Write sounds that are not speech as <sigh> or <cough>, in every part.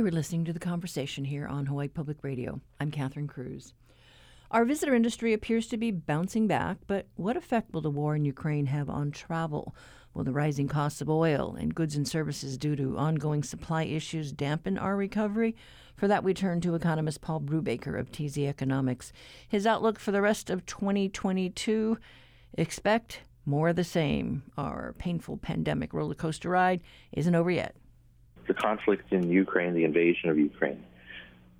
You are listening to the conversation here on Hawaii Public Radio. I'm Catherine Cruz. Our visitor industry appears to be bouncing back, but what effect will the war in Ukraine have on travel? Will the rising costs of oil and goods and services due to ongoing supply issues dampen our recovery? For that, we turn to economist Paul Brewbaker of TZ Economics. His outlook for the rest of 2022 expect more of the same. Our painful pandemic roller coaster ride isn't over yet the conflict in Ukraine, the invasion of Ukraine,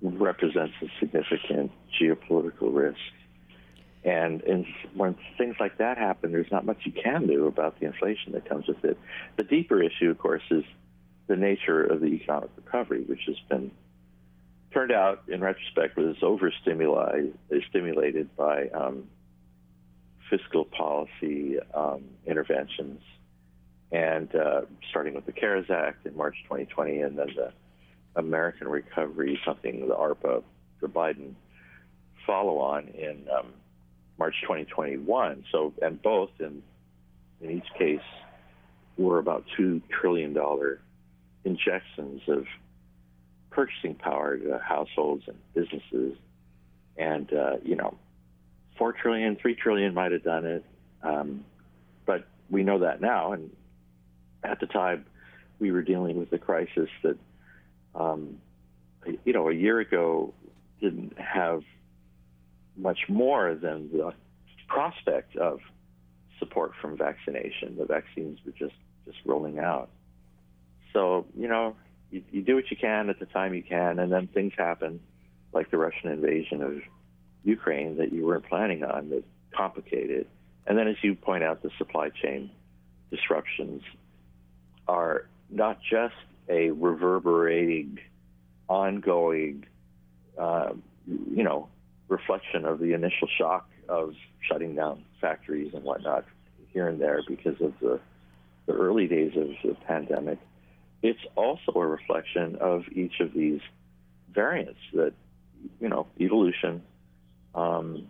represents a significant geopolitical risk. And, and when things like that happen, there's not much you can do about the inflation that comes with it. The deeper issue, of course, is the nature of the economic recovery, which has been turned out, in retrospect, was overstimulated by um, fiscal policy um, interventions and uh, starting with the CARES Act in March 2020, and then the American Recovery, something the ARPA, the Biden follow-on in um, March 2021. So, and both in in each case were about two trillion dollar injections of purchasing power to households and businesses, and uh, you know, four trillion, three trillion might have done it, um, but we know that now, and at the time, we were dealing with a crisis that, um, you know, a year ago didn't have much more than the prospect of support from vaccination. The vaccines were just just rolling out. So you know, you, you do what you can at the time you can, and then things happen, like the Russian invasion of Ukraine that you weren't planning on that complicated. And then, as you point out, the supply chain disruptions are not just a reverberating, ongoing, uh, you know, reflection of the initial shock of shutting down factories and whatnot here and there because of the, the early days of the pandemic. It's also a reflection of each of these variants that, you know, evolution um,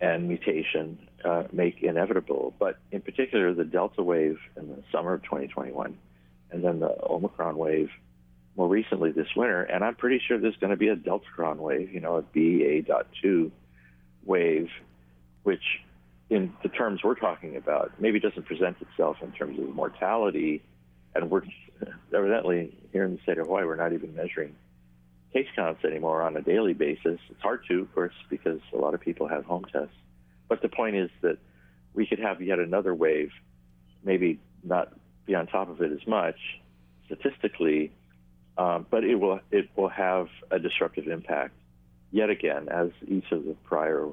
and mutation uh, make inevitable. But in particular, the Delta wave in the summer of 2021, and then the Omicron wave more recently this winter. And I'm pretty sure there's going to be a Deltacron wave, you know, a BA.2 wave, which in the terms we're talking about maybe doesn't present itself in terms of mortality. And we're <laughs> evidently here in the state of Hawaii, we're not even measuring case counts anymore on a daily basis. It's hard to, of course, because a lot of people have home tests. But the point is that we could have yet another wave, maybe not be on top of it as much statistically, um, but it will it will have a disruptive impact yet again as each of the prior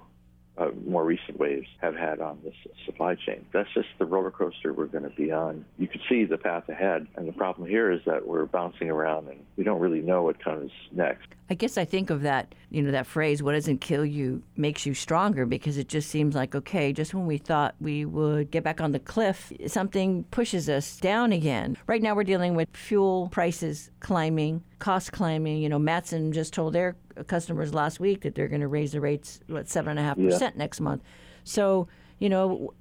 uh, more recent waves have had on this supply chain. That's just the roller coaster we're going to be on. You can see the path ahead, and the problem here is that we're bouncing around and we don't really know what comes next. I guess I think of that, you know, that phrase, what doesn't kill you makes you stronger, because it just seems like, okay, just when we thought we would get back on the cliff, something pushes us down again. Right now, we're dealing with fuel prices climbing, cost climbing. You know, Matson just told their customers last week that they're going to raise the rates what seven and a half percent next month. So you know,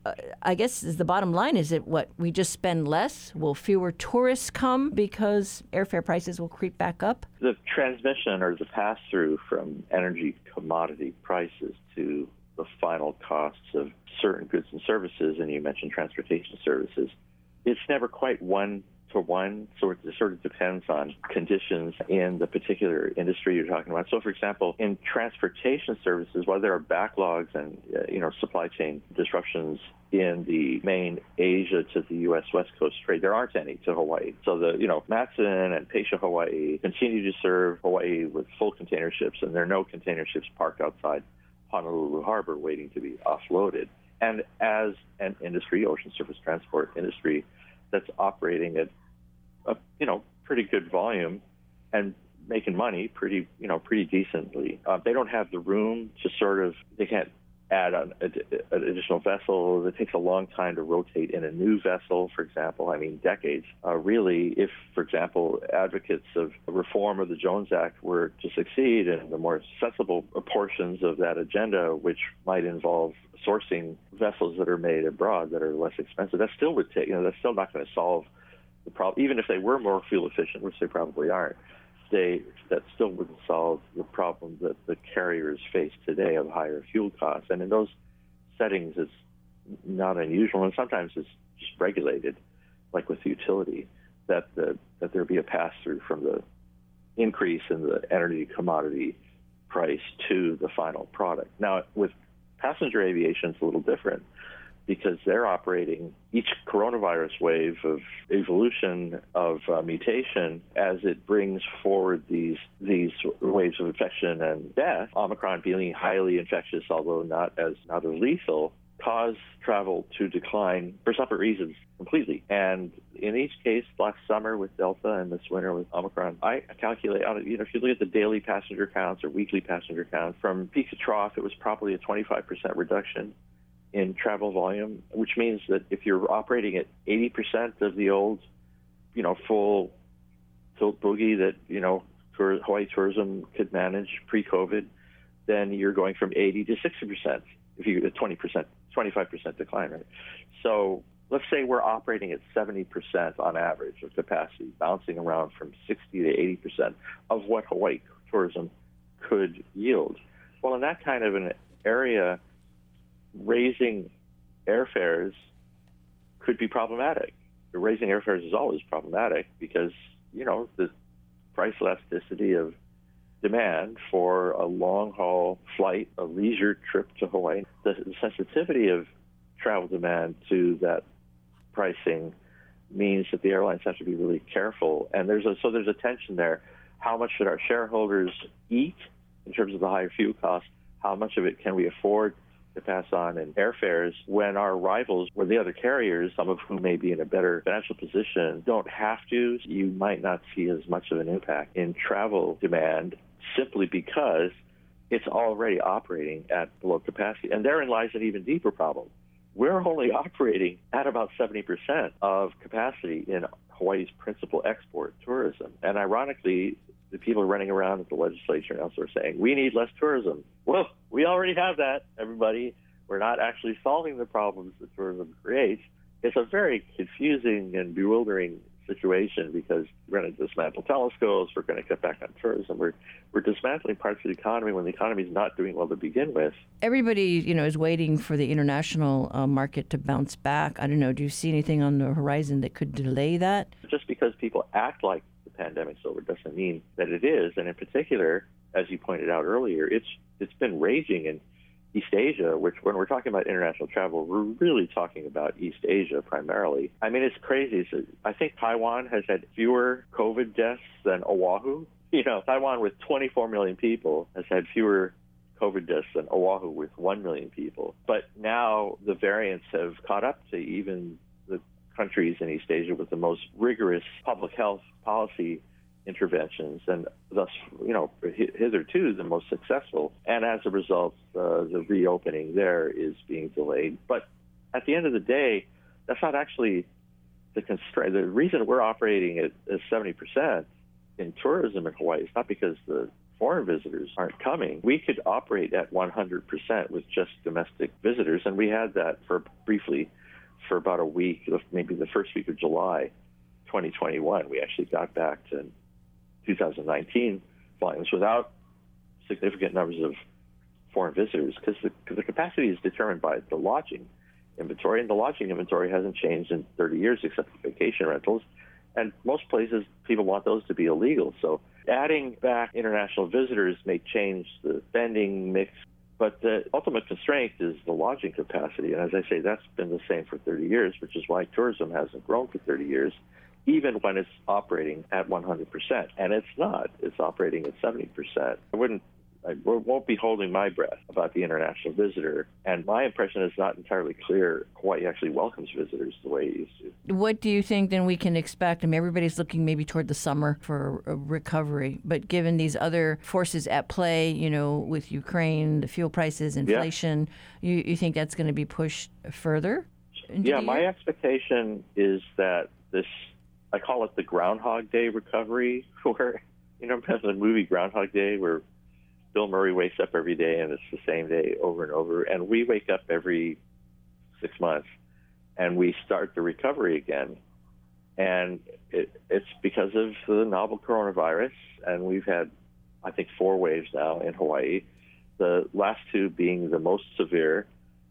I guess the bottom line is that what we just spend less. Will fewer tourists come because airfare prices will creep back up? The transmission or the pass through from energy commodity prices to the final costs of certain goods and services, and you mentioned transportation services, it's never quite one for one. So it sort of depends on conditions in the particular industry you're talking about. So, for example, in transportation services, while there are backlogs and uh, you know supply chain disruptions in the main Asia to the U.S. West Coast trade, there aren't any to Hawaii. So the you know Matson and Pasha Hawaii continue to serve Hawaii with full container ships, and there are no container ships parked outside Honolulu Harbor waiting to be offloaded. And as an industry, ocean surface transport industry, that's operating at a you know pretty good volume and making money pretty you know pretty decently. Uh, they don't have the room to sort of they can't add an, an additional vessel. It takes a long time to rotate in a new vessel, for example. I mean, decades. Uh, really, if, for example, advocates of reform of the Jones Act were to succeed and the more sensible portions of that agenda, which might involve sourcing vessels that are made abroad that are less expensive, that still would take, you know, that's still not going to solve the problem, even if they were more fuel efficient, which they probably aren't. They that still wouldn't solve the problem that the carriers face today of higher fuel costs. And in those settings, it's not unusual, and sometimes it's just regulated, like with the utility, that the that there be a pass through from the increase in the energy commodity price to the final product. Now, with passenger aviation, it's a little different because they're operating each coronavirus wave of evolution of uh, mutation as it brings forward these these waves of infection and death. Omicron being highly infectious, although not as not as lethal, caused travel to decline for separate reasons completely. And in each case, last summer with Delta and this winter with Omicron, I calculate on you know if you look at the daily passenger counts or weekly passenger counts from peak to trough, it was probably a 25% reduction in travel volume, which means that if you're operating at 80% of the old, you know, full tilt boogie that, you know, Hawaii tourism could manage pre-COVID, then you're going from 80 to 60% if you get a 20%, 25% decline, right? So let's say we're operating at 70% on average of capacity, bouncing around from 60 to 80% of what Hawaii tourism could yield. Well, in that kind of an area, raising airfares could be problematic. Raising airfares is always problematic because, you know, the price elasticity of demand for a long haul flight, a leisure trip to Hawaii, the sensitivity of travel demand to that pricing means that the airlines have to be really careful. And there's a, so there's a tension there. How much should our shareholders eat in terms of the higher fuel costs? How much of it can we afford to pass on in airfares when our rivals, or the other carriers, some of whom may be in a better financial position, don't have to. You might not see as much of an impact in travel demand simply because it's already operating at below capacity. And therein lies an even deeper problem. We're only operating at about 70% of capacity in Hawaii's principal export tourism. And ironically, the people running around at the legislature and elsewhere saying, we need less tourism. Well, we already have that, everybody. We're not actually solving the problems that tourism creates. It's a very confusing and bewildering situation because we're going to dismantle telescopes, we're going to cut back on tourism, we're, we're dismantling parts of the economy when the economy is not doing well to begin with. Everybody, you know, is waiting for the international uh, market to bounce back. I don't know. Do you see anything on the horizon that could delay that? Just because people act like the pandemic's over doesn't mean that it is. And in particular, as you pointed out earlier, it's it's been raging in East Asia, which when we're talking about international travel, we're really talking about East Asia primarily. I mean, it's crazy. So I think Taiwan has had fewer COVID deaths than Oahu. <laughs> You know, Taiwan with 24 million people has had fewer COVID deaths than Oahu with 1 million people. But now the variants have caught up to even the countries in East Asia with the most rigorous public health policy interventions, and thus, you know, hitherto the most successful. And as a result, uh, the reopening there is being delayed. But at the end of the day, that's not actually the constraint. The reason we're operating at, at 70% in tourism in Hawaii is not because the foreign visitors aren't coming. We could operate at 100% with just domestic visitors, and we had that for briefly for about a week, maybe the first week of July 2021. We actually got back to 2019 volumes without significant numbers of foreign visitors because the, the capacity is determined by the lodging inventory, and the lodging inventory hasn't changed in 30 years except for vacation rentals. And most places, people want those to be illegal. So adding back international visitors may change the spending mix but the ultimate constraint is the lodging capacity. And as I say, that's been the same for 30 years, which is why tourism hasn't grown for 30 years, even when it's operating at 100%. And it's not, it's operating at 70%. I wouldn't I won't be holding my breath about the international visitor. And my impression is not entirely clear Hawaii actually welcomes visitors the way it used to. What do you think then we can expect? I mean, everybody's looking maybe toward the summer for a recovery, but given these other forces at play, you know, with Ukraine, the fuel prices, inflation, yeah. you, you think that's going to be pushed further? Yeah, my expectation is that this, I call it the Groundhog Day recovery, <laughs> where, you know, the movie Groundhog Day, where Bill Murray wakes up every day and it's the same day over and over. And we wake up every six months and we start the recovery again. and it, it's because of the novel coronavirus. And we've had, I think, four waves now in Hawaii. The last two being the most severe.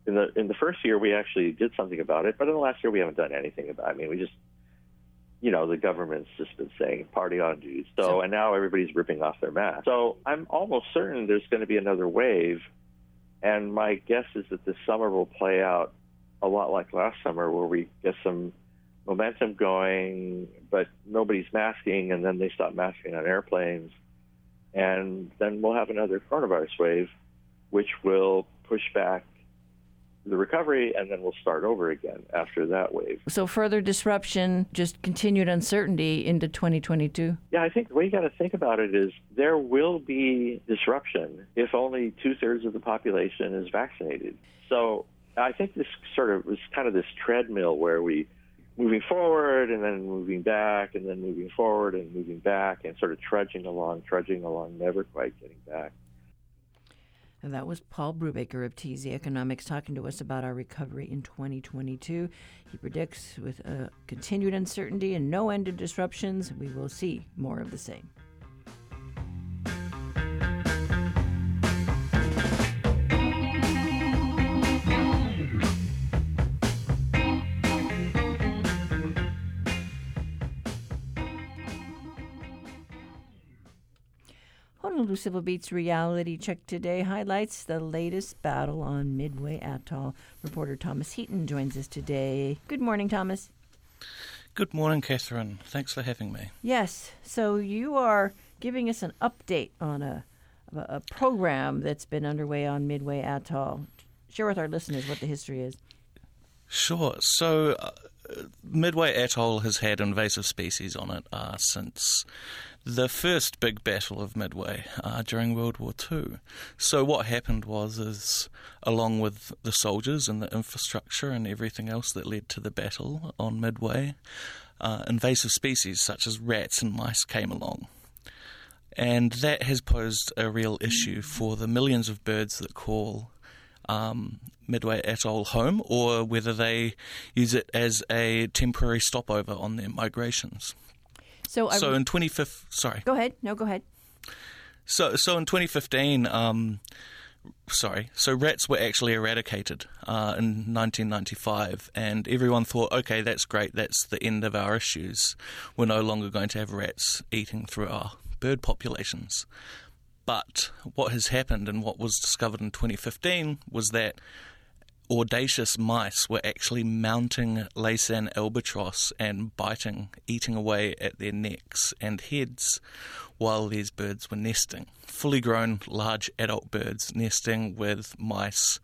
In the in the first year, we actually did something about it, but in the last year, we haven't done anything about. it. I mean, we just you know, the government's just been saying party on, dude. So, and now everybody's ripping off their masks. So I'm almost certain there's going to be another wave. And my guess is that this summer will play out a lot like last summer, where we get some momentum going, but nobody's masking, and then they stop masking on airplanes. And then we'll have another coronavirus wave, which will push back the recovery, and then we'll start over again after that wave. So further disruption, just continued uncertainty into 2022. Yeah, I think the way you got to think about it is there will be disruption if only two thirds of the population is vaccinated. So I think this sort of was kind of this treadmill where we moving forward and then moving back and then moving forward and moving back and sort of trudging along, trudging along, never quite getting back. And that was Paul Brewbaker of TZ Economics talking to us about our recovery in 2022. He predicts with a continued uncertainty and no end of disruptions, we will see more of the same. Civil Beat's reality check today highlights the latest battle on Midway Atoll. Reporter Thomas Heaton joins us today. Good morning, Thomas. Good morning, Catherine. Thanks for having me. Yes, so you are giving us an update on a, a program that's been underway on Midway Atoll. Share with our listeners what the history is. Sure. So, uh, Midway Atoll has had invasive species on it uh, since the first big battle of Midway uh, during World War II. So what happened was, is along with the soldiers and the infrastructure and everything else that led to the battle on Midway, uh, invasive species such as rats and mice came along. And that has posed a real issue for the millions of birds that call um, Midway Atoll home, or whether they use it as a temporary stopover on their migrations. So, so in 2015, sorry. Go ahead. No, go ahead. So, so in 2015, um, sorry, so rats were actually eradicated uh, in 1995, and everyone thought, okay, that's great, that's the end of our issues. We're no longer going to have rats eating through our bird populations. But what has happened and what was discovered in 2015 was that audacious mice were actually mounting Laysan albatross and biting, eating away at their necks and heads while these birds were nesting. Fully grown, large adult birds nesting with mice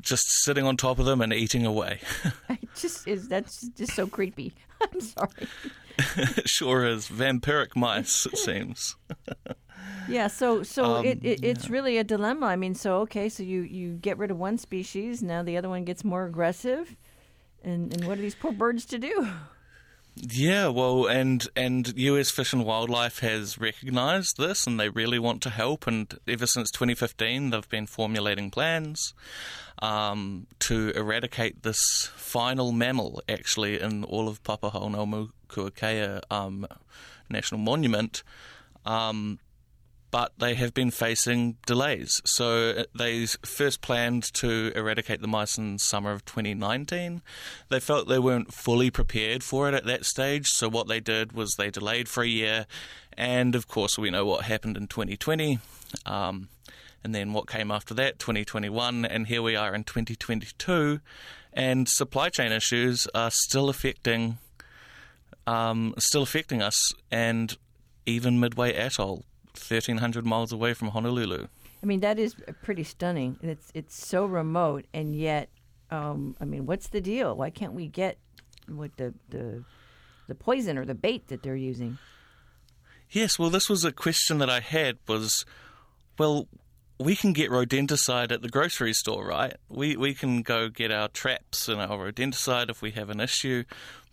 just sitting on top of them and eating away. <laughs> it just is that's just so creepy. <laughs> I'm sorry. it <laughs> sure is. Vampiric mice, it seems. Yeah, so so um, it, it, it's yeah. really a dilemma. I mean, so okay, so you you get rid of one species, now the other one gets more aggressive, and and what are these poor birds to do? Yeah, well, and and U.S. Fish and Wildlife has recognised this, and they really want to help. And ever since 2015, they've been formulating plans um, to eradicate this final mammal, actually, in all of Papahanaumokuakea um, National Monument. Um, but they have been facing delays. So uh, they first planned to eradicate the mice in summer of 2019. They felt they weren't fully prepared for it at that stage, so what they did was they delayed for a year, and of course we know what happened in 2020. Um, and then what came after that, 2021, and here we are in 2022, and supply chain issues are still affecting, um, still affecting us, and even Midway Atoll 1,300 miles away from Honolulu. I mean, that is pretty stunning. It's it's so remote, and yet, um, I mean, what's the deal? Why can't we get what the the the poison or the bait that they're using? Yes, well, this was a question that I had. Was well, we can get rodenticide at the grocery store, right? We we can go get our traps and our rodenticide if we have an issue.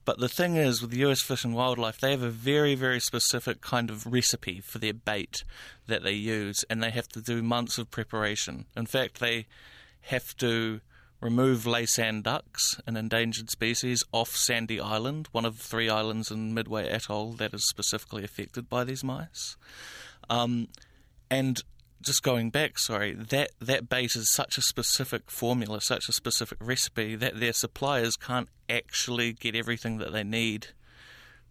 But the thing is, with US Fish and Wildlife, they have a very, very specific kind of recipe for their bait that they use, and they have to do months of preparation. In fact, they have to remove Laysan ducks, an endangered species, off Sandy Island, one of three islands in Midway Atoll that is specifically affected by these mice. Um, and just going back, sorry, that, that bait is such a specific formula, such a specific recipe that their suppliers can't actually get everything that they need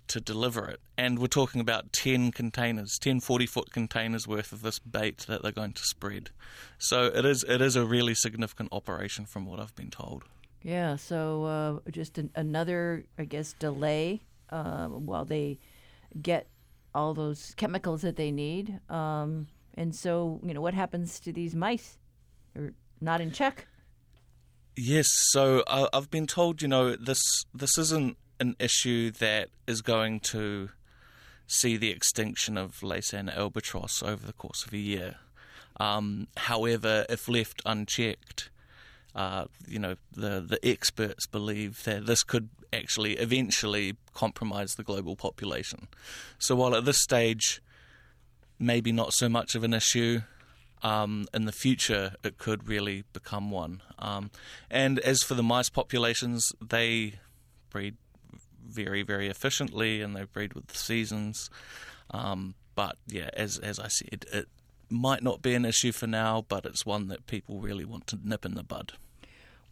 to deliver it. And we're talking about 10 containers, 10 40 foot containers worth of this bait that they're going to spread. So it is it is a really significant operation from what I've been told. Yeah, so uh, just an, another, I guess, delay uh, while they get all those chemicals that they need. Um, and so, you know, what happens to these mice? They're not in check. Yes, so uh, I've been told, you know, this this isn't an issue that is going to see the extinction of Laysan albatross over the course of a year. Um, however, if left unchecked, uh, you know, the, the experts believe that this could actually eventually compromise the global population. So while at this stage maybe not so much of an issue. Um, in the future, it could really become one. Um, and as for the mice populations, they breed very, very efficiently and they breed with the seasons. Um, but yeah, as as I said, it might not be an issue for now, but it's one that people really want to nip in the bud.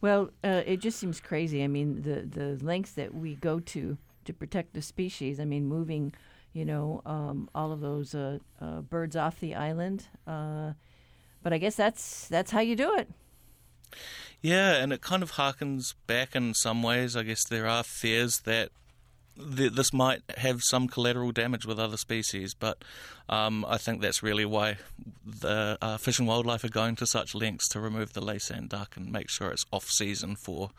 Well, uh, it just seems crazy. I mean, the the lengths that we go to to protect the species. I mean, moving you know, um, all of those uh, uh, birds off the island. Uh, but I guess that's that's how you do it. Yeah, and it kind of harkens back in some ways. I guess there are fears that th- this might have some collateral damage with other species, but um, I think that's really why the uh, Fish and Wildlife are going to such lengths to remove the Laysan duck and make sure it's off season for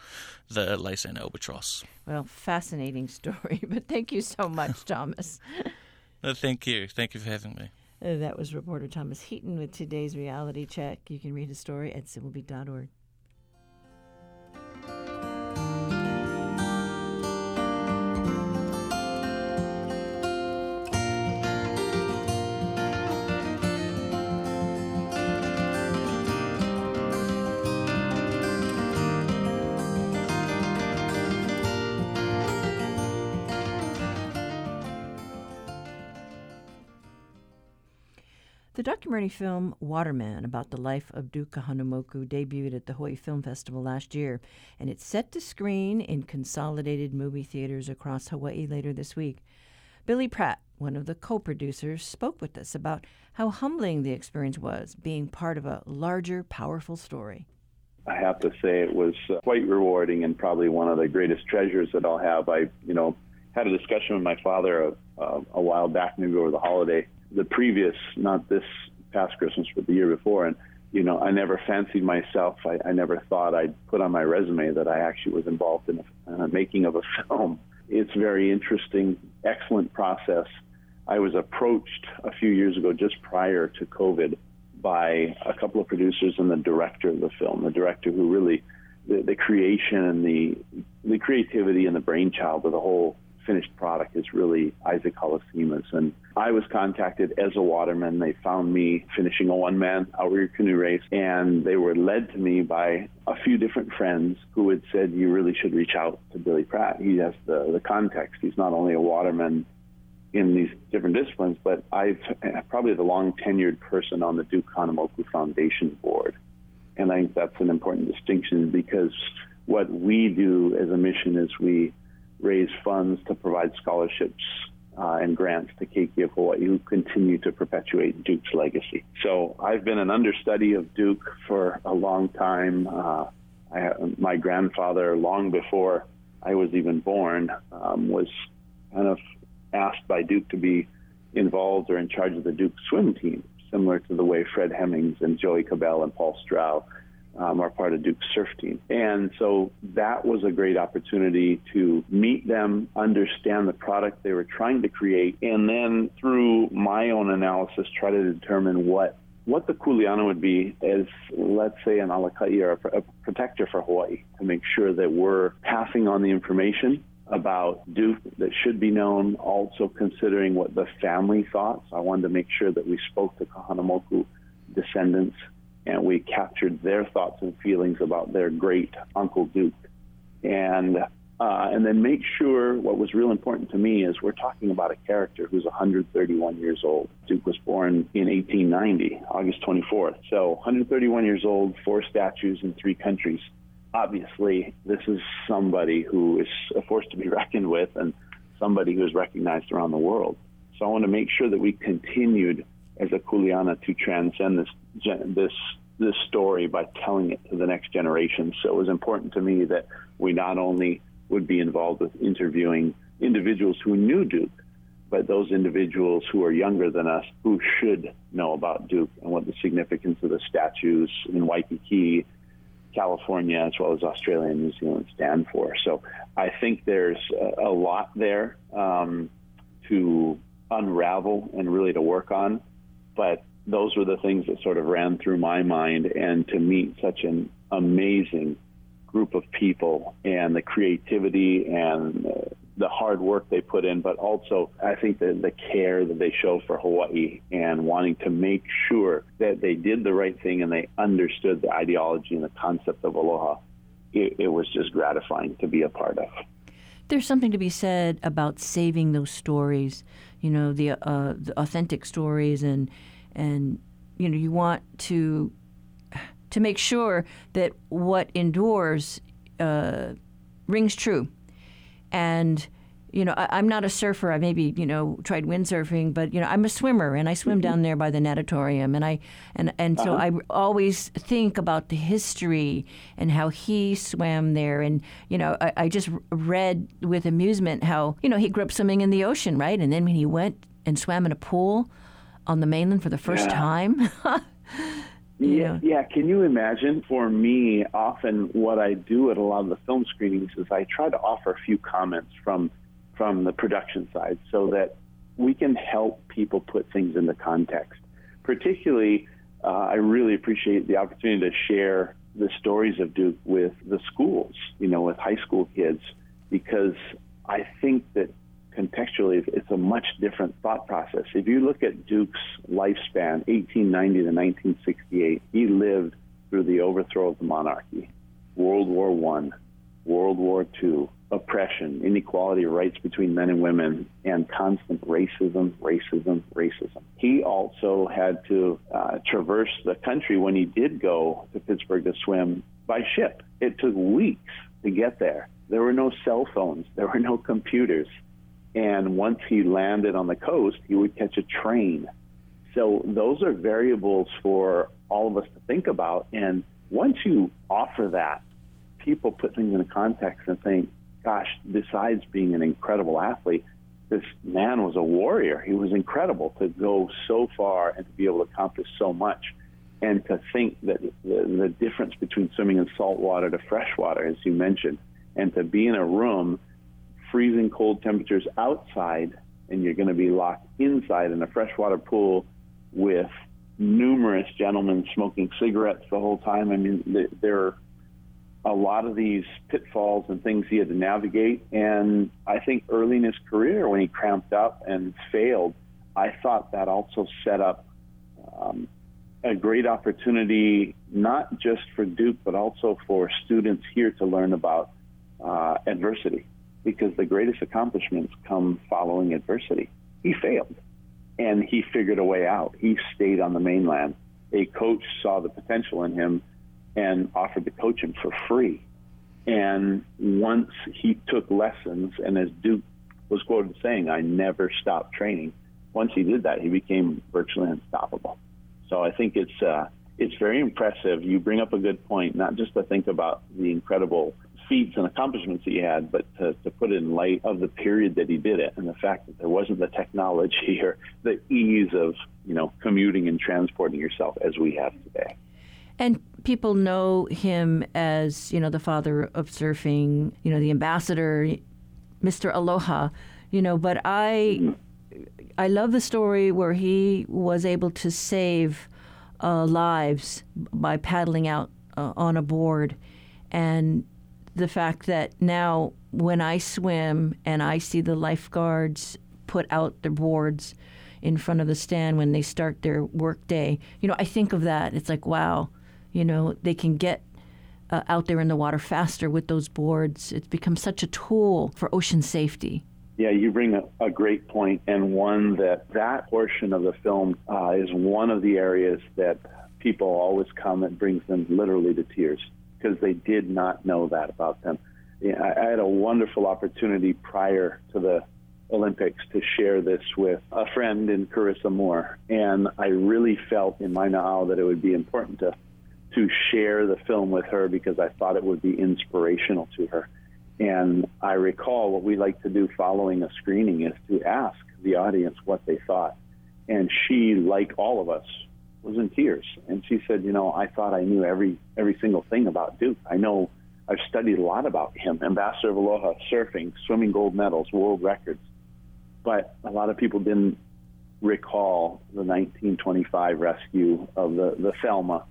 the Laysan albatross. Well, fascinating <laughs> story, but thank you so much, Thomas. <laughs> Uh, thank you. Thank you for having me. Uh, that was reporter Thomas Heaton with today's reality check. You can read his story at civilbeat.org. The documentary film Waterman about the life of Duke Kahanamoku debuted at the Hawaii Film Festival last year, and it's set to screen in consolidated movie theaters across Hawaii later this week. Billy Pratt, one of the co producers, spoke with us about how humbling the experience was being part of a larger, powerful story. I have to say it was uh, quite rewarding and probably one of the greatest treasures that I'll have. I, you know, had a discussion with my father uh, a while back, maybe over the holiday, the previous, not this past Christmas, but the year before. And, you know, I never fancied myself. I, I never thought I'd put on my resume that I actually was involved in the uh, making of a <laughs> film. It's very interesting, excellent process. I was approached a few years ago, just prior to COVID, by a couple of producers and the director of the film, the director who really, the, the creation and the, the creativity and the brainchild of the whole finished product is really Isaac Halasimas. And I was contacted as a waterman. They found me finishing a one man outrigger canoe race, and they were led to me by a few different friends who had said, You really should reach out to Billy Pratt. He has the, the context. He's not only a waterman in these different disciplines, but I've probably the long tenured person on the Duke Kahanamoku Foundation board. And I think that's an important distinction because what we do as a mission is we raise funds to provide scholarships uh, and grants to Keiki of Hawaii who continue to perpetuate Duke's legacy. So I've been an understudy of Duke for a long time. Uh, I, my grandfather, long before I was even born, um, was kind of asked by Duke to be involved or in charge of the Duke swim team, similar to the way Fred Hemmings and Joey Cabell and Paul Strauch um, are part of Duke's surf team. And so that was a great opportunity to meet them, understand the product they were trying to create, and then through my own analysis, try to determine what what the kuleana would be as, let's say, an alakai or a, a protector for Hawaii to make sure that we're passing on the information about Duke that should be known, also considering what the family thought. So I wanted to make sure that we spoke to Kahanamoku descendants and we captured their thoughts and feelings about their great Uncle Duke. And uh, and then make sure what was real important to me is we're talking about a character who's 131 years old. Duke was born in 1890, August 24th. So 131 years old, four statues in three countries. Obviously, this is somebody who is a force to be <laughs> reckoned with and somebody who is recognized around the world. So I want to make sure that we continued as a Kuleana to transcend this this this story by telling it to the next generation. So it was important to me that we not only would be involved with interviewing individuals who knew Duke, but those individuals who are younger than us who should know about Duke and what the significance of the statues in Waikiki, California, as well as Australia and New Zealand stand for. So I think there's a, lot there um, to unravel and really to work on. But those were the things that sort of ran through my mind. And to meet such an amazing group of people and the creativity and uh, the hard work they put in, but also I think the, the care that they show for Hawaii and wanting to make sure that they did the right thing and they understood the ideology and the concept of aloha. It, it was just gratifying to be a part of. There's something to be said about saving those stories, you know, the, uh, the authentic stories, and and you know, you want to to make sure that what endures uh, rings true. And you know, I, am not a surfer. I maybe you know tried windsurfing, but you know, I'm a swimmer, and I swim down there by the natatorium, and I and and so uh-huh. I always think about the history and how he swam there, and you know, I, I just read with amusement how you know he grew up swimming in the ocean, right, and then when he went and swam in a pool on the mainland for the first yeah. time. <laughs> Yeah. yeah, Can you imagine? For me, often what I do at a lot of the film screenings is I try to offer a few comments from from the production side, so that we can help people put things into context. Particularly, uh, I really appreciate the opportunity to share the stories of Duke with the schools, you know, with high school kids, because I think that contextually, it's a much different thought process. If you look at Duke's lifespan, 1890 to 1968, he lived through the overthrow of the monarchy, World War One, World War Two, oppression, inequality of rights between men and women, and constant racism, racism, racism. He also had to uh, traverse the country when he did go to Pittsburgh to swim by ship. It took weeks to get there. There were no cell phones. <laughs> There were no computers. And once he landed on the coast, he would catch a train. So those are variables for all of us to think about. And once you offer that, people put things in context and think, gosh, besides being an incredible athlete, this man was a warrior. He was incredible to go so far and to be able to accomplish so much. And to think that the, the difference between swimming in salt water to freshwater, as you mentioned, and to be in a room freezing cold temperatures outside and you're going to be locked inside in a freshwater pool with numerous gentlemen smoking cigarettes the whole time. I mean, there are a lot of these pitfalls and things he had to navigate. And I think early in his career, when he cramped up and failed, I thought that also set up um, a great opportunity, not just for Duke, but also for students here to learn about uh, adversity because the greatest accomplishments come following adversity. He failed and he figured a way out. He stayed on the mainland. A coach saw the potential in him and offered to coach him for free. And once he took lessons, and as Duke was quoted saying, I never stopped training. Once he did that, he became virtually unstoppable. So I think it's uh, it's very impressive. You bring up a good point, not just to think about the incredible feats and accomplishments that he had, but to, to put it in light of the period that he did it and the fact that there wasn't the technology <laughs> or the ease of, you know, commuting and transporting yourself as we have today. And people know him as, you know, the father of surfing, you know, the ambassador, Mr. Aloha, you know, but I I love the story where he was able to save uh, lives by paddling out uh, on a board and the fact that now when I swim and I see the lifeguards put out their boards in front of the stand when they start their work day, you know, I think of that. It's like, wow, You know, they can get uh, out there in the water faster with those boards. It's become such a tool for ocean safety. Yeah, you bring a, a great point, and one that that portion of the film uh, is one of the areas that people always come and brings them literally to tears because they did not know that about them. I, I had a wonderful opportunity prior to the Olympics to share this with a friend in Carissa Moore, and I really felt in my now that it would be important to to share the film with her because I thought it would be inspirational to her. And I recall what we like to do following a screening is to ask the audience what they thought. And she, like all of us, was in tears. And she said, "You know, I thought I knew every every single thing about Duke. I know I've studied a lot about him. Ambassador of Aloha, surfing, swimming gold medals, world records. But a lot of people didn't recall the 1925 rescue of the the Thelma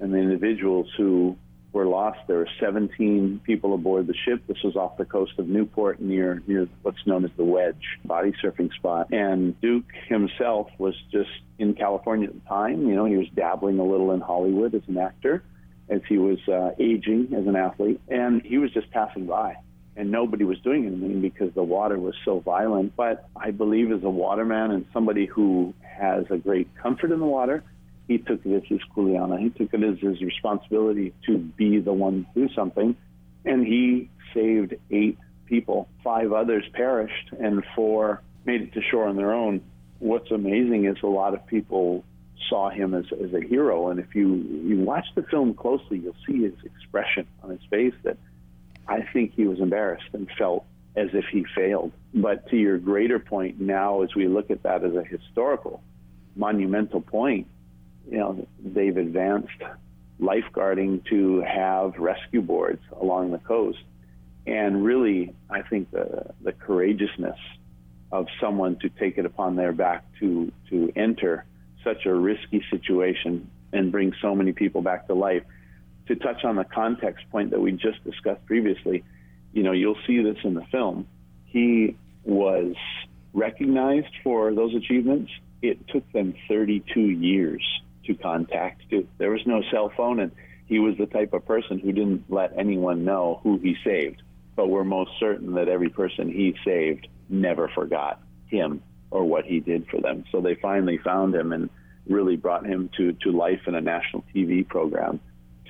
and the individuals who were lost. There were 17 people aboard the ship. This was off the coast of Newport near near what's known as the Wedge body surfing spot. And Duke himself was just in California at the time. You know, he was dabbling a little in Hollywood as an actor as he was uh, aging as an athlete, and he was just passing by. And nobody was doing anything because the water was so violent. But I believe, as a waterman and somebody who has a great comfort in the water, he took it as his kuleana. He took it as his responsibility to be the one to do something. And he saved eight people. Five others perished, and four made it to shore on their own. What's amazing is a lot of people saw him as, as a hero. And if you, you watch the film closely, you'll see his expression on his face that I think he was embarrassed and felt as if he failed. But to your greater point, now as we look at that as a historical, monumental point, you know, they've advanced lifeguarding to have rescue boards along the coast. And really, I think the, the courageousness of someone to take it upon their back to, to enter such a risky situation and bring so many people back to life. To touch on the context point that we just discussed previously, you know, you'll see this in the film. He was recognized for those achievements. It took them 32 years to contact. To there was no cell phone, and he was the type of person who didn't let anyone know who he saved. But we're most certain that every person he saved never forgot him or what he did for them. So they finally found him and really brought him to, to life in a national TV program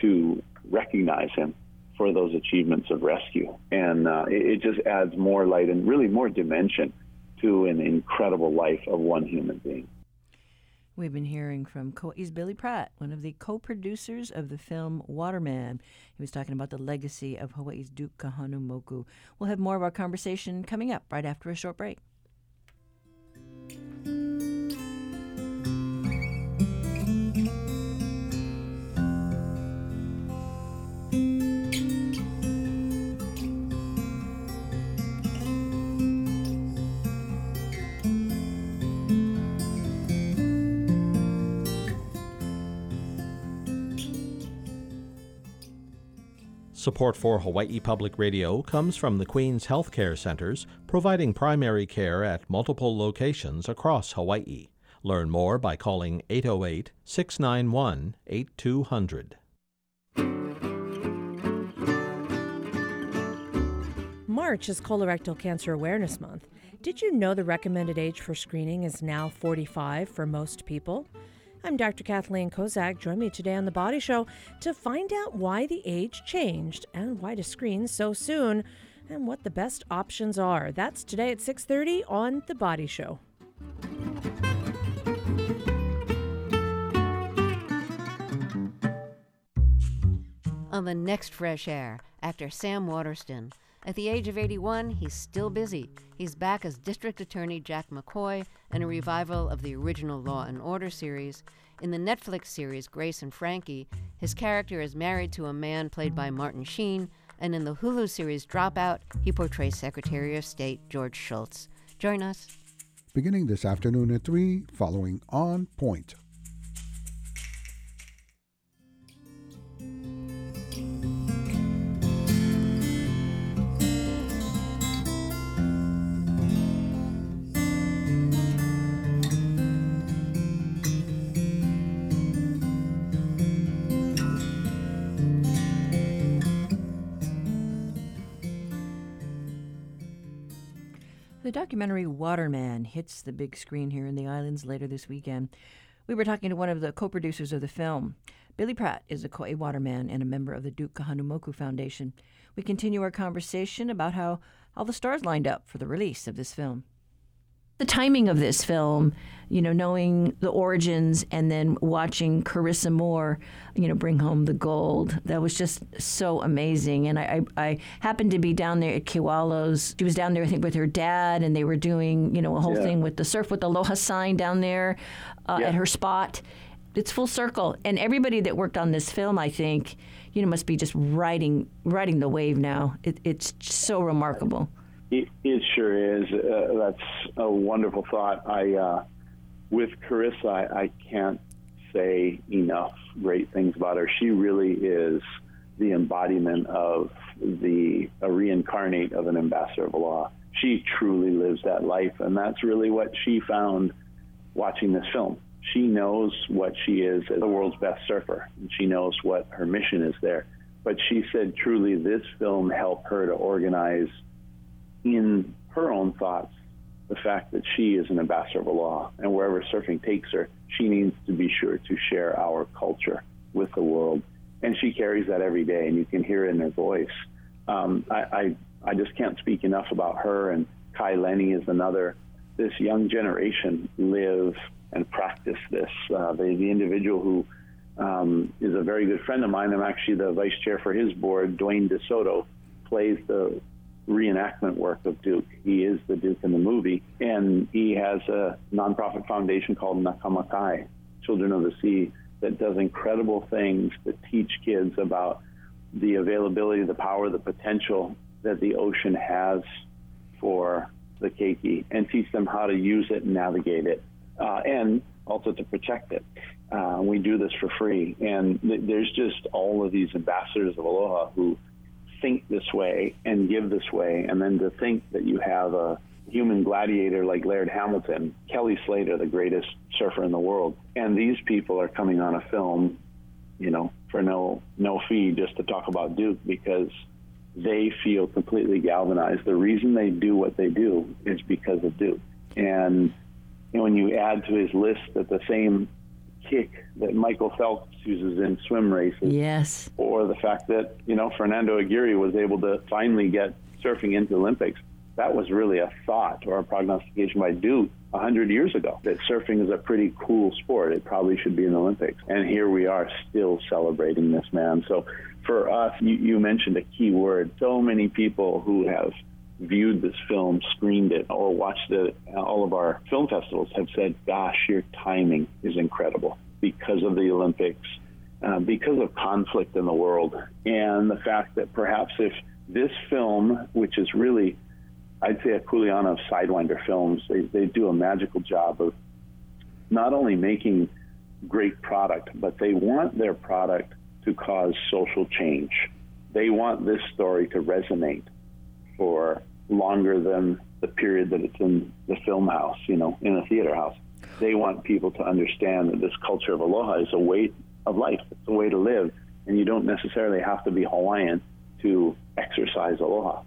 to recognize him for those achievements of rescue. And uh, it, it just adds more light and really more dimension to an incredible life of one human being. We've been hearing from Kauai's Billy Pratt, one of the co producers of the film Waterman. He was talking about the legacy of Hawaii's Duke Kahanamoku. We'll have more of our conversation coming up right after a short break. Support for Hawaii Public Radio comes from the Queen's Healthcare Centers, providing primary care at multiple locations across Hawaii. Learn more by calling 808 691 8200. March is Colorectal Cancer Awareness Month. Did you know the recommended age for screening is now 45 for most people? I'm Dr. Kathleen Kozak. Join me today on The Body Show to find out why the age changed and why to screen so soon and what the best options are. That's today at 6:30 on The Body Show. On the next Fresh Air, actor Sam Waterston. At the age of 81, he's still busy. He's back as District Attorney Jack McCoy in a revival of the original Law and Order series. In the Netflix series Grace and Frankie, his character is married to a man played by Martin Sheen, and in the Hulu series Dropout, he portrays Secretary of State George Shultz. Join us. Beginning this afternoon at 3, following On Point. Documentary Waterman hits the big screen here in the islands later this weekend. We were talking to one of the co producers of the film. Billy Pratt is a Ko'e Waterman and a member of the Duke Kahanamoku Foundation. We continue our conversation about how all the stars lined up for the release of this film the timing of this film, you know, knowing the origins and then watching Carissa Moore, you know, bring home the gold. That was just so amazing. And I, I, I happened to be down there at Kewalo's. She was down there, I think, with her dad, and they were doing, you know, a whole yeah. thing with the surf with the Aloha sign down there uh, yeah. at her spot. It's full circle, and everybody that worked on this film, I think, you know, must be just riding riding the wave now. It, it's so remarkable. It, it sure is. Uh, that's a wonderful thought. I, uh, with Carissa, I, I can't say enough great things about her. She really is the embodiment of the a reincarnate of an ambassador of aloha. She truly lives that life, and that's really what she found watching this film. She knows what she is as the world's best surfer, and she knows what her mission is there. But she said, truly, this film helped her to organize in her own thoughts the fact that she is an ambassador of aloha, and wherever surfing takes her, she needs to be sure to share our culture with the world. And she carries that every day, and you can hear it in her voice. Um, I, I, I just can't speak enough about her. And Kai Lenny is another. This young generation live and practice this. Uh, the, the individual who um, is a very good friend of mine. I'm actually the vice chair for his board. Duane DeSoto plays the reenactment work of Duke. He is the Duke in the movie, and he has a nonprofit foundation called Na Kama Kai, Children of the Sea, that does incredible things that teach kids about the availability, the power, the potential that the ocean has for the keiki, and teach them how to use it and navigate it, uh, and also to protect it. Uh, we do this for free, and th- there's just all of these ambassadors of aloha who think this way and give this way, and then to think that you have a human gladiator like Laird Hamilton, Kelly Slater, the greatest surfer in the world, and these people are coming on a film, you know, for no no fee just to talk about Duke because they feel completely galvanized. The reason they do what they do is because of Duke, and, and when you add to his list that the same kick that Michael Phelps uses in swim races. Yes. Or the fact that, you know, Fernando Aguerre was able to finally get surfing into the Olympics. That was really a thought or a prognostication by Duke 100 years ago that surfing is a pretty cool sport. It probably should be in the Olympics. And here we are still celebrating this man. So for us, you, you mentioned a key word. So many people who have viewed this film, screened it, or watched it all of our film festivals have said, gosh, your timing is incredible because of the Olympics, uh, because of conflict in the world, and the fact that perhaps if this film, which is really, I'd say, a Kuleana of Sidewinder films, they, they do a magical job of not only making great product, but they want their product to cause social change. They want this story to resonate for longer than the period that it's in the film house, you know, in a theater house. They want people to understand that this culture of aloha is a way of life. It's a way to live, and you don't necessarily have to be Hawaiian to exercise aloha.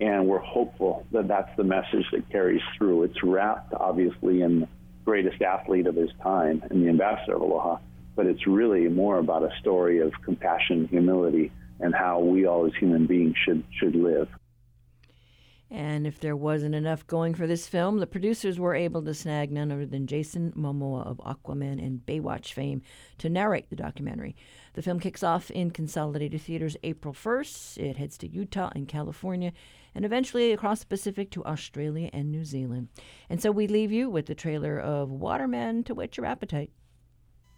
And we're hopeful that that's the message that carries through. It's wrapped, obviously, in the greatest athlete of his time and the ambassador of aloha, but it's really more about a story of compassion, humility, and how we all as human beings should should live. And if there wasn't enough going for this film, the producers were able to snag none other than Jason Momoa of Aquaman and Baywatch fame to narrate the documentary. The film kicks off in consolidated theaters April 1st. It heads to Utah and California, and eventually across the Pacific to Australia and New Zealand. And so we leave you with the trailer of Waterman to whet your appetite.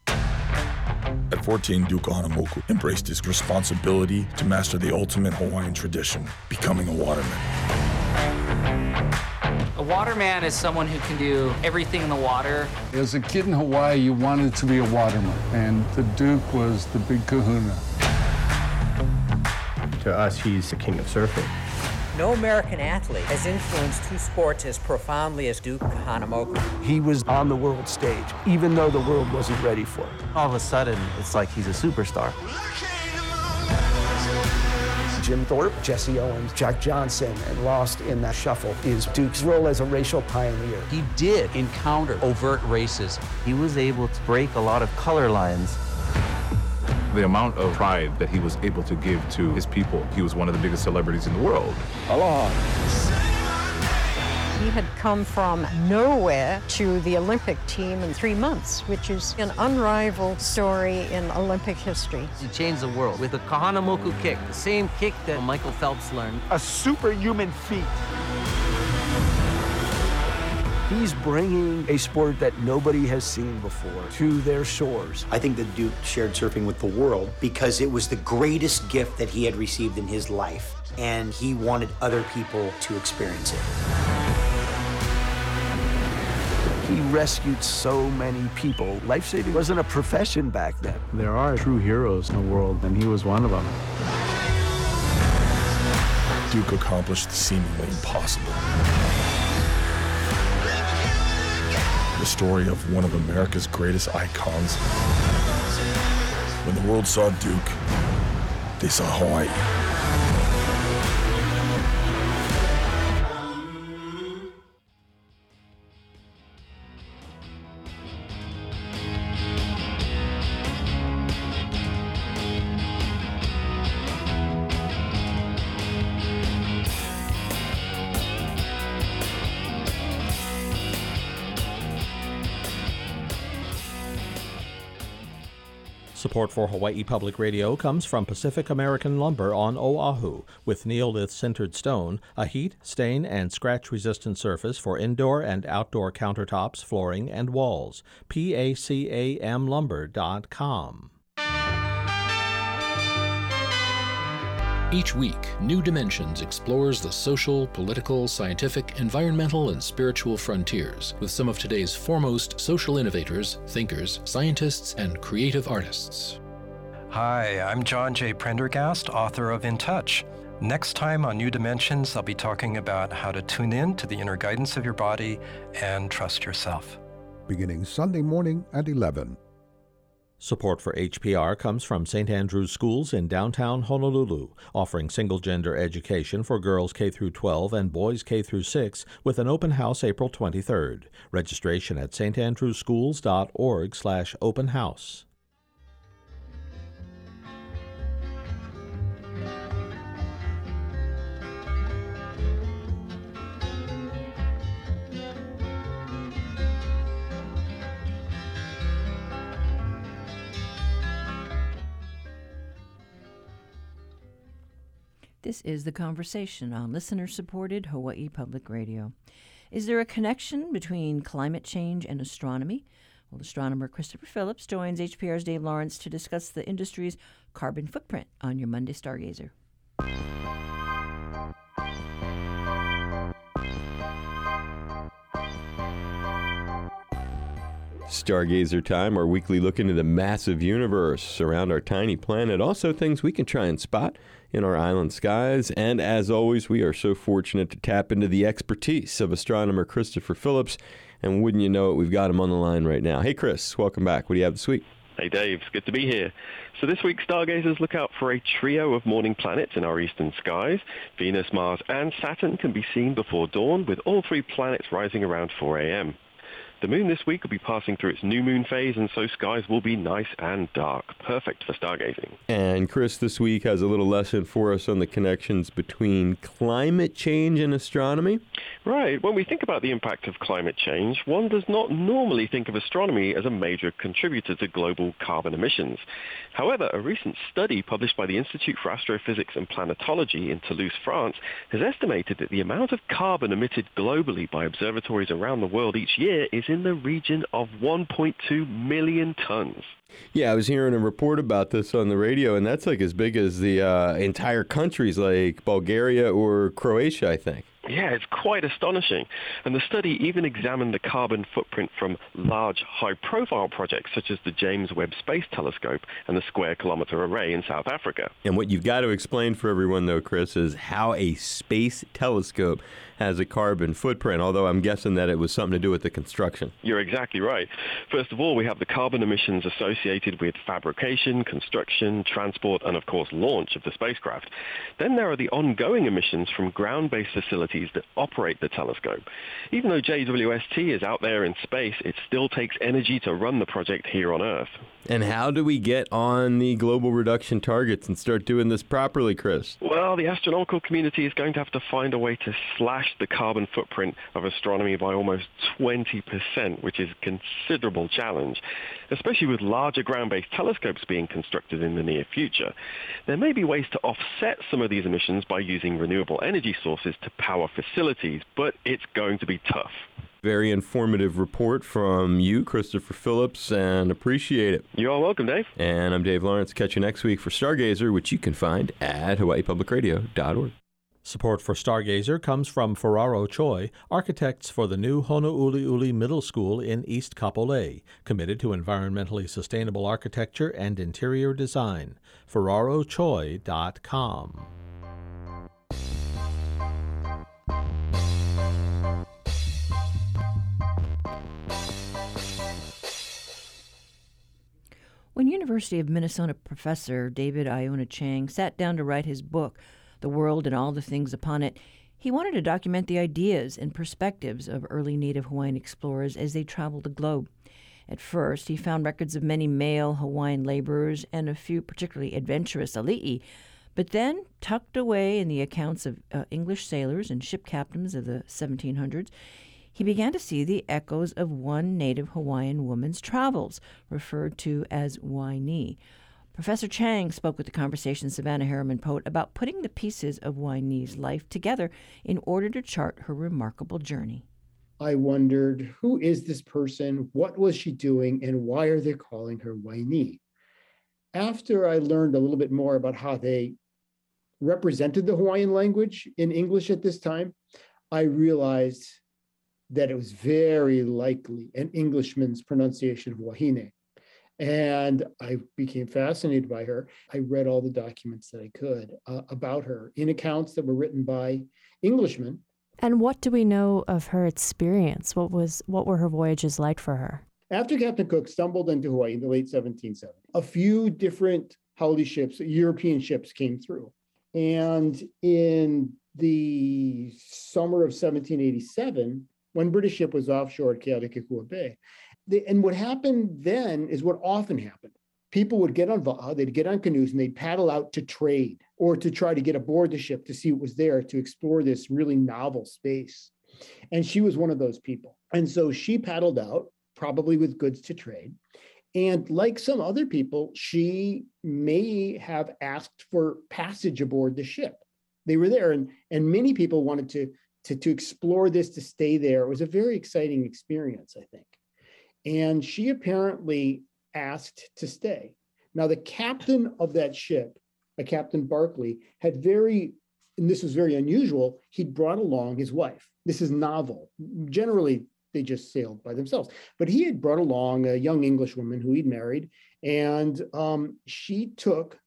At 14, Duke Kahanamoku embraced his responsibility to master the ultimate Hawaiian tradition, becoming a waterman. A waterman is someone who can do everything in the water. As a kid in Hawaii, you wanted to be a waterman, and the Duke was the big kahuna. To us, he's the king of surfing. No American athlete has influenced two sports as profoundly as Duke Kahanamoku. He was on the world stage, even though the world wasn't ready for it. All of a sudden, it's like he's a superstar. Jim Thorpe, Jesse Owens, Jack Johnson, and lost in that shuffle is Duke's role as a racial pioneer. He did encounter overt racism. He was able to break a lot of color lines the amount of pride that he was able to give to his people. He was one of the biggest celebrities in the world. Aloha. He had come from nowhere to the Olympic team in three months, which is an unrivaled story in Olympic history. He changed the world with the Kahanamoku kick, the same kick that Michael Phelps learned. A superhuman feat. He's bringing a sport that nobody has seen before to their shores. I think that Duke shared surfing with the world because it was the greatest gift that he had received in his life, and he wanted other people to experience it. He rescued so many people. Life saving wasn't a profession back then. There are true heroes in the world, and he was one of them. Duke accomplished the seemingly impossible. The story of one of America's greatest icons. When the world saw Duke, they saw Hawaii. Support for Hawaii Public Radio comes from Pacific American Lumber on Oahu, with neolith sintered stone, a heat, stain, and scratch resistant surface for indoor and outdoor countertops, flooring, and walls. PACAMLumber.com. Each week, New Dimensions explores the social, political, scientific, environmental, and spiritual frontiers with some of today's foremost social innovators, thinkers, scientists, and creative artists. Hi, I'm John J. Prendergast, author of In Touch. Next time on New Dimensions, I'll be talking about how to tune in to the inner guidance of your body and trust yourself. Beginning Sunday morning at 11. Support for HPR comes from St. Andrew's Schools in downtown Honolulu, offering single-gender education for girls K through 12 and boys K through 6 with an open house April 23rd. Registration at standrewschools.org/open This is the conversation on listener supported Hawaii Public Radio. Is there a connection between climate change and astronomy? Well, astronomer Christopher Phillips joins HPR's Dave Lawrence to discuss the industry's carbon footprint on your Monday Stargazer. Stargazer Time, our weekly look into the massive universe around our tiny planet. Also, things we can try and spot in our island skies. And as always, we are so fortunate to tap into the expertise of astronomer Christopher Phillips. And wouldn't you know it, we've got him on the line right now. Hey, Chris, welcome back. What do you have this week? Hey, Dave. It's good to be here. So this week, stargazers look out for a trio of morning planets in our eastern skies. Venus, Mars, and Saturn can be seen before dawn, with all three planets rising around 4 a.m. The moon this week will be passing through its new moon phase, and so skies will be nice and dark. Perfect for stargazing. And Chris this week has a little lesson for us on the connections between climate change and astronomy. Right. When we think about the impact of climate change, one does not normally think of astronomy as a major contributor to global carbon emissions. However, a recent study published by the Institute for Astrophysics and Planetology in Toulouse, France, has estimated that the amount of carbon emitted globally by observatories around the world each year is in the region of 1.2 million tons. Yeah, I was hearing a report about this on the radio, and that's like as big as the uh, entire countries like Bulgaria or Croatia, I think. Yeah, it's quite astonishing. And the study even examined the carbon footprint from large, high-profile projects such as the James Webb Space Telescope and the Square Kilometre Array in South Africa. And what you've got to explain for everyone, though, Chris, is how a space telescope has a carbon footprint, although I'm guessing that it was something to do with the construction. You're exactly right. First of all, we have the carbon emissions associated with fabrication, construction, transport, and of course launch of the spacecraft. Then there are the ongoing emissions from ground-based facilities that operate the telescope. Even though JWST is out there in space, it still takes energy to run the project here on Earth. And how do we get on the global reduction targets and start doing this properly, Chris? Well, the astronomical community is going to have to find a way to slash the carbon footprint of astronomy by almost 20%, which is a considerable challenge, especially with larger ground-based telescopes being constructed in the near future. There may be ways to offset some of these emissions by using renewable energy sources to power facilities, but it's going to be tough. Very informative report from you, Christopher Phillips, and appreciate it. You're all welcome, Dave. And I'm Dave Lawrence. Catch you next week for Stargazer, which you can find at hawaiipublicradio.org. Support for Stargazer comes from Ferraro Choi, architects for the new Honouliuli Middle School in East Kapolei, committed to environmentally sustainable architecture and interior design. FerraroChoi.com. When University of Minnesota professor David Iona Chang sat down to write his book, The World and All the Things Upon It, he wanted to document the ideas and perspectives of early Native Hawaiian explorers as they traveled the globe. At first, he found records of many male Hawaiian laborers and a few particularly adventurous alii, but then, tucked away in the accounts of uh, English sailors and ship captains of the 1700s, he began to see the echoes of one native Hawaiian woman's travels, referred to as Waini. Professor Chang spoke with the conversation Savannah Harriman Pote about putting the pieces of Waini's life together in order to chart her remarkable journey. I wondered who is this person, what was she doing, and why are they calling her Waini? After I learned a little bit more about how they represented the Hawaiian language in English at this time, I realized that it was very likely an Englishman's pronunciation of Wahine. And I became fascinated by her. I read all the documents that I could uh, about her in accounts that were written by Englishmen. And what do we know of her experience? What was what were her voyages like for her? After Captain Cook stumbled into Hawaii in the late 1770s, a few different haole ships, European ships, came through. And in the summer of 1787, one British ship was offshore at Kealakekua Bay. And what happened then is what often happened. People would get on they'd get on canoes, and they'd paddle out to trade or to try to get aboard the ship to see what was there to explore this really novel space. And she was one of those people. And so she paddled out, probably with goods to trade. And like some other people, she may have asked for passage aboard the ship. They were there, and, and many people wanted to to, to explore this, to stay there. It was a very exciting experience, I think. And she apparently asked to stay. Now, the captain of that ship, a Captain Barkley, had very, and this was very unusual, he'd brought along his wife. This is novel. Generally, they just sailed by themselves. But he had brought along a young English woman who he'd married, and um, she took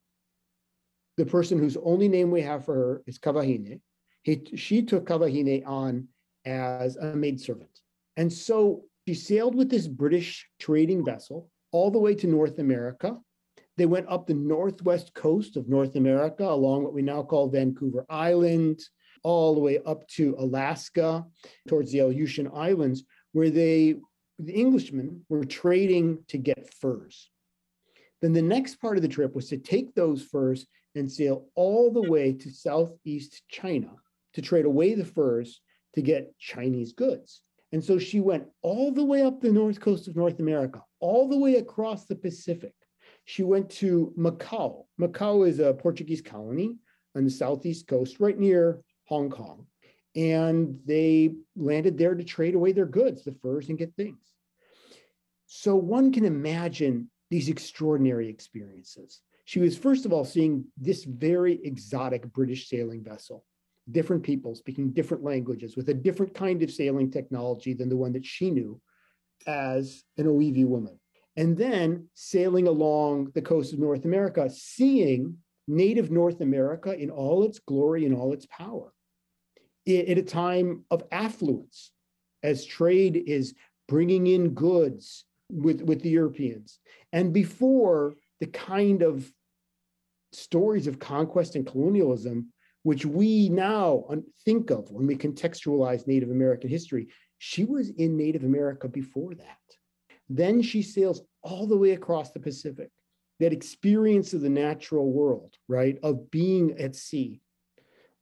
the person whose only name we have for her is Kavahine. he, she took Kavahine on as a maidservant. And so she sailed with this British trading vessel all the way to North America. They went up the northwest coast of North America along what we now call Vancouver Island, all the way up to Alaska, towards the Aleutian Islands, where they, the Englishmen, were trading to get furs. Then the next part of the trip was to take those furs and sail all the way to southeast China to trade away the furs to get Chinese goods. And so she went all the way up the north coast of North America, all the way across the Pacific. She went to Macau. Macau is a Portuguese colony on the southeast coast, right near Hong Kong. And they landed there to trade away their goods, the furs, and get things. So one can imagine these extraordinary experiences. She was, first of all, seeing this very exotic British sailing vessel different people speaking different languages with a different kind of sailing technology than the one that she knew as an Oiwi woman. And then sailing along the coast of North America, seeing native North America in all its glory and all its power at a time of affluence as trade is bringing in goods with, with the Europeans. And before the kind of stories of conquest and colonialism, which we now think of when we contextualize Native American history, she was in Native America before that. Then she sails all the way across the Pacific, that experience of the natural world, right, of being at sea,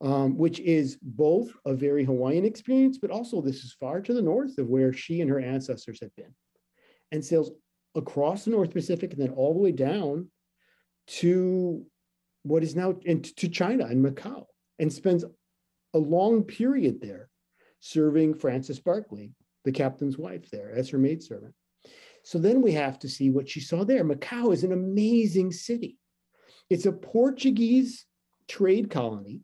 um, which is both a very Hawaiian experience, but also this is far to the north of where she and her ancestors had been, and sails across the North Pacific and then all the way down to what is now into China and Macau, and spends a long period there serving Frances Barkley, the captain's wife there, as her maidservant. So then we have to see what she saw there. Macau is an amazing city. It's a Portuguese trade colony,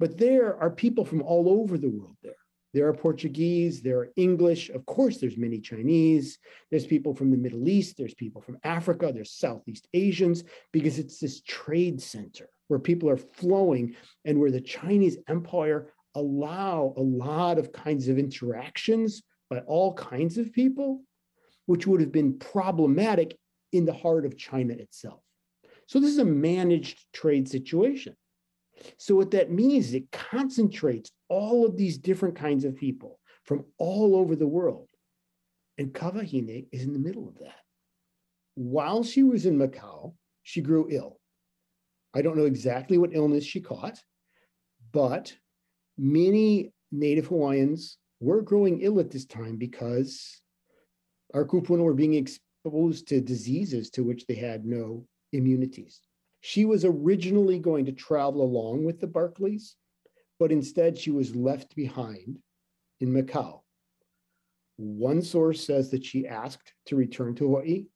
but there are people from all over the world there. There are Portuguese, there are English, of course, there's many Chinese, there's people from the Middle East, there's people from Africa, there's Southeast Asians, because it's this trade center where people are flowing and where the Chinese empire allow a lot of kinds of interactions by all kinds of people, which would have been problematic in the heart of China itself. So this is a managed trade situation. So what that means is it concentrates all of these different kinds of people from all over the world. And Kawahine is in the middle of that. While she was in Macau, she grew ill. I don't know exactly what illness she caught, but many Native Hawaiians were growing ill at this time because our kupuna were being exposed to diseases to which they had no immunities. She was originally going to travel along with the Barkleys, but instead she was left behind in Macau. One source says that she asked to return to Hawaii.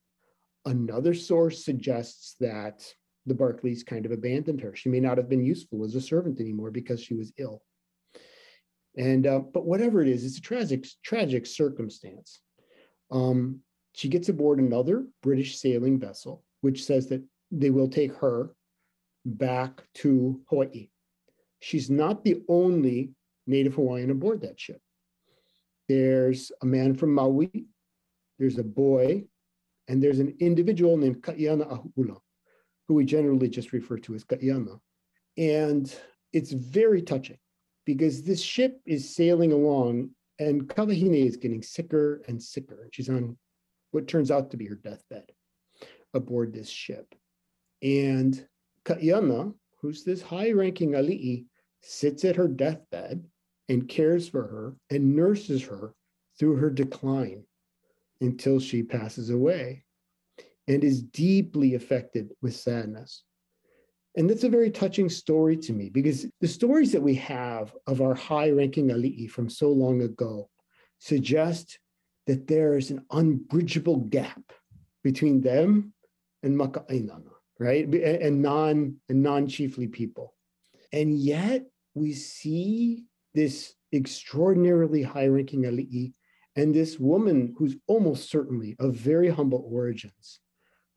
Another source suggests that the Barkleys kind of abandoned her. She may not have been useful as a servant anymore because she was ill. And uh, but whatever it is, it's a tragic, tragic circumstance. Um, she gets aboard another British sailing vessel, which says that they will take her back to Hawaii. She's not the only Native Hawaiian aboard that ship. There's a man from Maui, there's a boy, and there's an individual named Kaiana Ahula, who we generally just refer to as Kaiana. And it's very touching because this ship is sailing along and Kawahine is getting sicker and sicker. She's on what turns out to be her deathbed aboard this ship. And Kaiana, who's this high ranking ali'i, sits at her deathbed and cares for her and nurses her through her decline until she passes away and is deeply affected with sadness. And that's a very touching story to me because the stories that we have of our high ranking ali'i from so long ago suggest that there is an unbridgeable gap between them and maka'ainana, right? And non and non-chiefly people. And yet we see this extraordinarily high-ranking ali'i and this woman who's almost certainly of very humble origins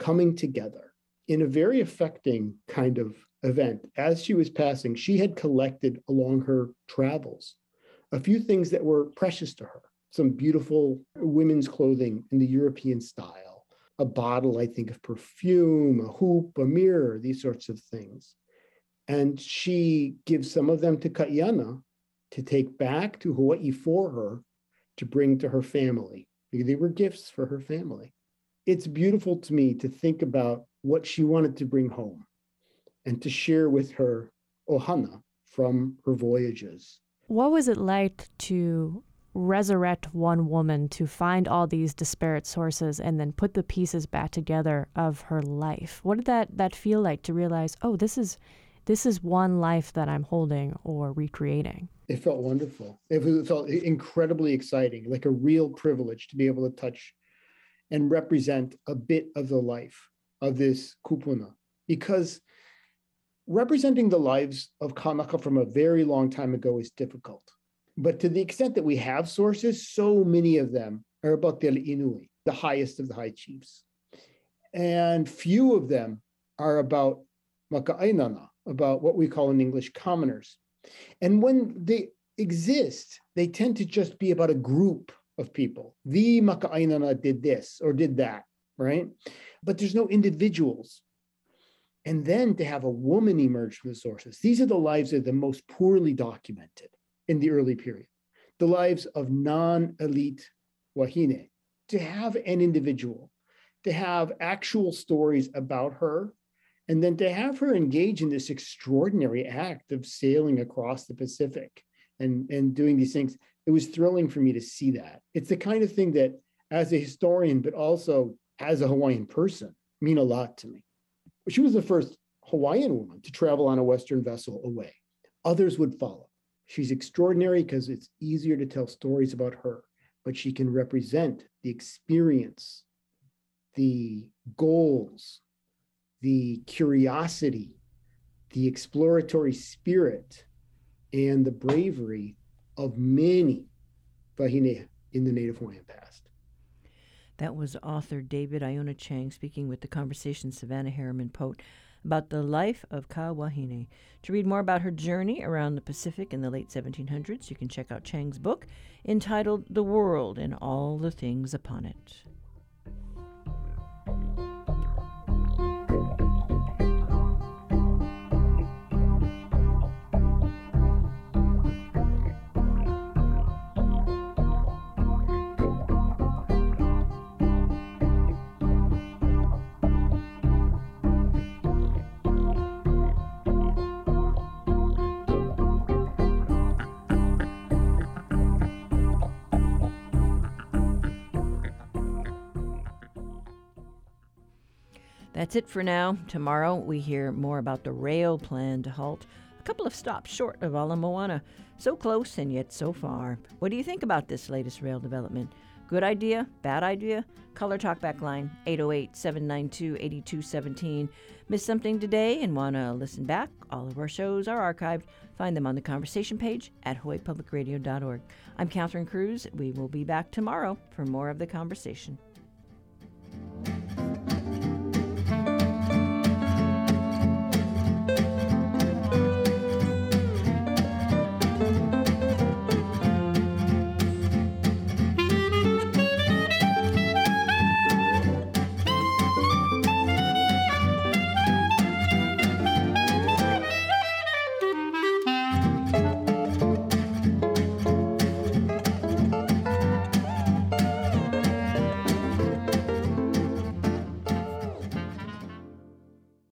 coming together in a very affecting kind of event. As she was passing, she had collected along her travels a few things that were precious to her some beautiful women's clothing in the European style, a bottle, I think, of perfume, a hoop, a mirror, these sorts of things. And she gives some of them to Kaiana to take back to Hawaii for her to bring to her family. They were gifts for her family. It's beautiful to me to think about what she wanted to bring home and to share with her ohana from her voyages. What was it like to resurrect one woman to find all these disparate sources and then put the pieces back together of her life? What did that that feel like to realize, oh, this is this is one life that I'm holding or recreating? It felt wonderful. It, was, it felt incredibly exciting, like a real privilege to be able to touch and represent a bit of the life of this kupuna because representing the lives of Kanaka from a very long time ago is difficult. But to the extent that we have sources, so many of them are about the Inui, the highest of the high chiefs. And few of them are about Maka'ainana, about what we call in English commoners. And when they exist, they tend to just be about a group of people. The Maka'ainana did this or did that, right? But there's no individuals. And then to have a woman emerge from the sources, these are the lives are the most poorly documented in the early period, the lives of non elite Wahine. To have an individual, to have actual stories about her, and then to have her engage in this extraordinary act of sailing across the Pacific and, and doing these things, it was thrilling for me to see that. It's the kind of thing that, as a historian, but also as a Hawaiian person, mean a lot to me. She was the first Hawaiian woman to travel on a Western vessel away. Others would follow. She's extraordinary because it's easier to tell stories about her, but she can represent the experience, the goals, the curiosity, the exploratory spirit, and the bravery of many Wahine in the Native Hawaiian past. That was author David Iona Chang speaking with the conversation Savannah Harriman Pote about the life of Ka Wahine. To read more about her journey around the Pacific in the late 1700s, you can check out Chang's book entitled The World and All the Things Upon It. That's it for now. Tomorrow we hear more about the rail plan to halt a couple of stops short of Ala Moana. So close and yet so far. What do you think about this latest rail development? Good idea? Bad idea? Color Talkback line 808 792 8217. Missed something today and want to listen back? All of our shows are archived. Find them on the conversation page at hawaiipublicradio.org. I'm Catherine Cruz. We will be back tomorrow for more of the conversation.